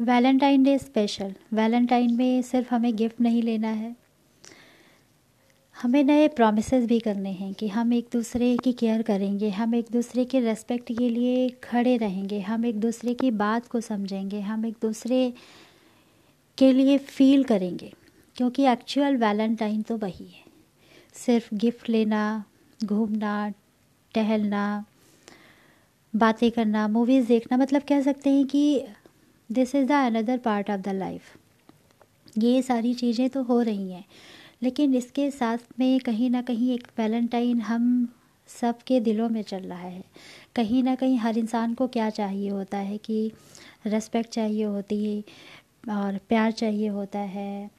Valentine day special Valentine में सिर्फ़ हमें गिफ्ट नहीं लेना है। हमें नए प्रोमिस भी करने हैं कि हम एक दूसरे की केयर करेंगे, हम एक दूसरे के रेस्पेक्ट के लिए खड़े रहेंगे, हम एक दूसरे की बात को समझेंगे, हम एक दूसरे के लिए फील करेंगे। क्योंकि एक्चुअल वैलेंटाइन तो वही है। सिर्फ़ गिफ्ट लेना, घूमना, टहलना, बातें करना मूवीज़ देखना मतलब कह सकते हैं कि this is the another part of the life ये सारी चीज़ें तो हो रही हैं। लेकिन इसके साथ में कहीं ना कहीं एक वैलेंटाइन हम सब के दिलों में चल रहा है। कहीं ना कहीं हर इंसान को क्या चाहिए होता है कि रेस्पेक्ट चाहिए होती है और प्यार चाहिए होता है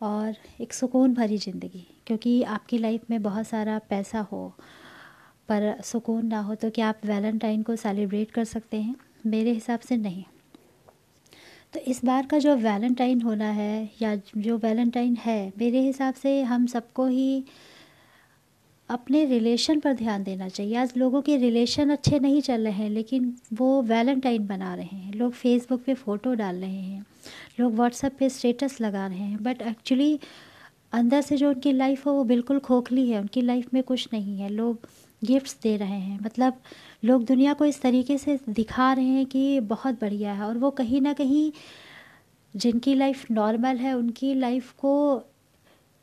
और एक सुकून भरी ज़िंदगी। क्योंकि आपकी लाइफ में बहुत सारा पैसा हो, पर सुकून ना हो तो क्या आप वैलेंटाइन को सेलिब्रेट कर सकते हैं? मेरे हिसाब से नहीं। तो इस बार का जो वैलेंटाइन होना है या जो वैलेंटाइन है, मेरे हिसाब से हम सबको ही अपने रिलेशन पर ध्यान देना चाहिए। आज लोगों के रिलेशन अच्छे नहीं चल रहे हैं, लेकिन वो वैलेंटाइन बना रहे हैं। लोग फेसबुक पे फ़ोटो डाल रहे हैं, लोग व्हाट्सएप पे स्टेटस लगा रहे हैं बट एक्चुअली अंदर से जो उनकी लाइफ है, वो बिल्कुल खोखली है। उनकी लाइफ में कुछ नहीं है। लोग गिफ्ट्स दे रहे हैं। मतलब लोग दुनिया को इस तरीके से दिखा रहे हैं कि बहुत बढ़िया है और वो कहीं ना कहीं जिनकी लाइफ नॉर्मल है, उनकी लाइफ को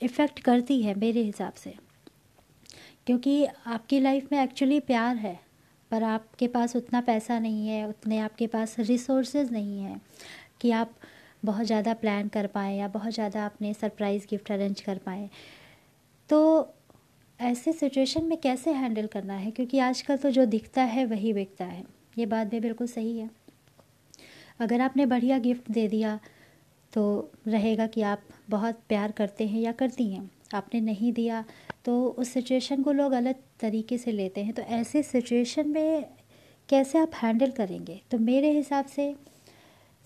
इफ़ेक्ट करती है मेरे हिसाब से। क्योंकि आपकी लाइफ में एक्चुअली प्यार है, पर आपके पास उतना पैसा नहीं है, उतने आपके पास रिसोर्सेज नहीं है कि आप बहुत ज़्यादा प्लान कर पाएँ या बहुत ज़्यादा अपने सरप्राइज़ गिफ्ट अरेंज कर पाएँ। तो ऐसे सिचुएशन में कैसे हैंडल करना है? क्योंकि आजकल तो जो दिखता है, वही बिकता है। ये बात भी बिल्कुल सही है। अगर आपने बढ़िया गिफ्ट दे दिया तो रहेगा कि आप बहुत प्यार करते हैं या करती हैं। आपने नहीं दिया तो उस सिचुएशन को लोग अलग तरीके से लेते हैं। तो ऐसे सिचुएशन में कैसे आप हैंडल करेंगे? तो मेरे हिसाब से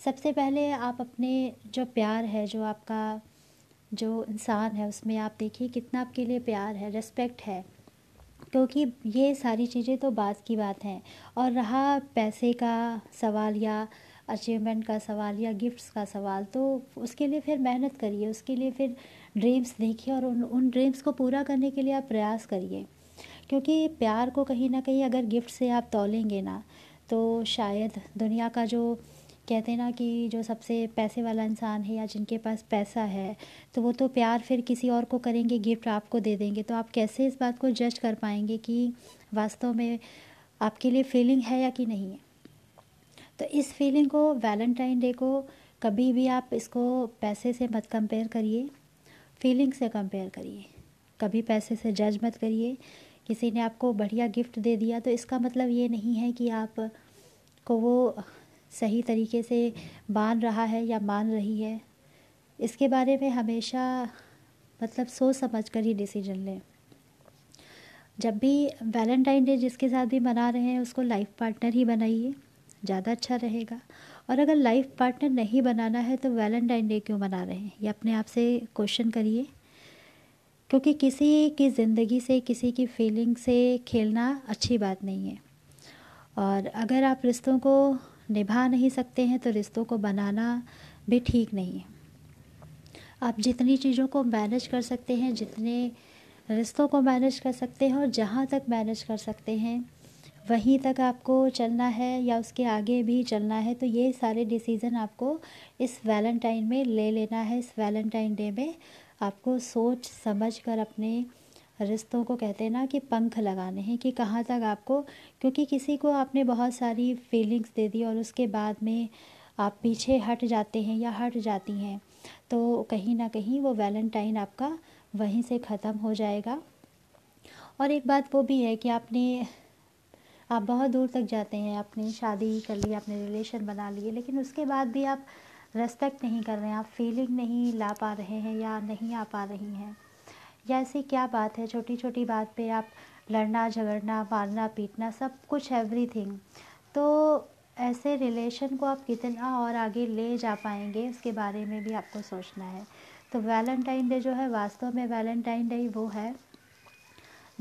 सबसे पहले आप अपने जो प्यार है, जो आपका जो इंसान है, उसमें आप देखिए कितना आपके लिए प्यार है रेस्पेक्ट है। क्योंकि ये सारी चीज़ें तो बात की बात हैं। और रहा पैसे का सवाल या अचीवमेंट का सवाल या गिफ्ट्स का सवाल तो उसके लिए फिर मेहनत करिए, उसके लिए फिर ड्रीम्स देखिए और उन उन ड्रीम्स को पूरा करने के लिए आप प्रयास करिए। क्योंकि प्यार को कहीं ना कहीं अगर गिफ्ट से आप तोलेंगे ना तो शायद दुनिया का जो कहते हैं ना कि जो सबसे पैसे वाला इंसान है या जिनके पास पैसा है तो वो तो प्यार फिर किसी और को करेंगे, गिफ्ट आपको दे देंगे। तो आप कैसे इस बात को जज कर पाएँगे कि वास्तव में आपके लिए फीलिंग है या कि नहीं है? तो इस फीलिंग को वैलेंटाइन डे को कभी भी आप इसको पैसे से मत कंपेयर करिए। फीलिंग से कंपेयर करिए। कभी पैसे से जज मत करिए। किसी ने आपको बढ़िया गिफ्ट दे दिया तो इसका मतलब ये नहीं है कि आप को वो सही तरीके से मान रहा है या मान रही है, इसके बारे में हमेशा मतलब सोच समझ कर ही डिसीज़न लें। जब भी वैलेंटाइन डे जिसके साथ भी मना रहे हैं, उसको लाइफ पार्टनर ही बनाइए, ज़्यादा अच्छा रहेगा। और अगर लाइफ पार्टनर नहीं बनाना है तो वैलेंटाइन डे क्यों मना रहे हैं? ये अपने आप से क्वेश्चन करिए। क्योंकि किसी की ज़िंदगी से, किसी की फीलिंग से खेलना अच्छी बात नहीं है। और अगर आप रिश्तों को निभा नहीं सकते हैं तो रिश्तों को बनाना भी ठीक नहीं है। आप जितनी चीज़ों को मैनेज कर सकते हैं, जितने रिश्तों को मैनेज कर सकते हैं और जहाँ तक मैनेज कर सकते हैं, वहीं तक आपको चलना है या उसके आगे भी चलना है तो ये सारे डिसीज़न आपको इस वैलेंटाइन में ले लेना है। इस वैलेंटाइन डे में आपको सोच समझ कर अपने रिश्तों को कहते हैं ना कि पंख लगाने हैं कि कहाँ तक आपको, क्योंकि किसी को आपने बहुत सारी फीलिंग्स दे दी और उसके बाद में आप पीछे हट जाते हैं या हट जाती हैं तो कहीं ना कहीं वो वैलेंटाइन आपका वहीं से ख़त्म हो जाएगा। और एक बात वो भी है कि आपने, आप बहुत दूर तक जाते हैं, आपने शादी कर ली, आपने रिलेशन बना लिए, लेकिन उसके बाद भी आप रेस्पेक्ट नहीं कर रहे हैं, आप फीलिंग नहीं ला पा रहे हैं या नहीं आ पा रही हैं। या ऐसी क्या बात है छोटी छोटी बात पे आप लड़ना, झगड़ना, मारना, पीटना, सब कुछ एवरीथिंग तो ऐसे रिलेशन को आप कितना और आगे ले जा पाएँगे, उसके बारे में भी आपको सोचना है। तो वैलेंटाइन डे जो है, वास्तव में वैलेंटाइन डे वो है।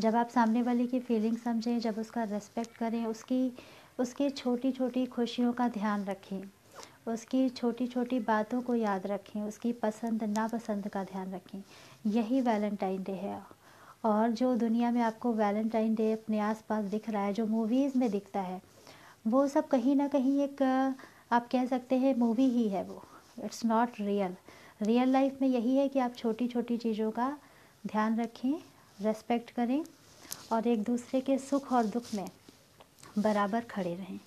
जब आप सामने वाले की फीलिंग समझें, जब उसका रेस्पेक्ट करें, उसकी उसकी छोटी छोटी खुशियों का ध्यान रखें। उसकी छोटी छोटी बातों को याद रखें, उसकी पसंद, नापसंद का ध्यान रखें। यही वैलेंटाइन डे है। और जो दुनिया में आपको वैलेंटाइन डे अपने आसपास दिख रहा है, जो मूवीज़ में दिखता है, वो सब कहीं ना कहीं एक, आप कह सकते हैं, मूवी ही है वो। It's not real real life में यही है कि आप छोटी छोटी चीज़ों का ध्यान रखें रेस्पेक्ट करें और एक दूसरे के सुख और दुख में बराबर खड़े रहें।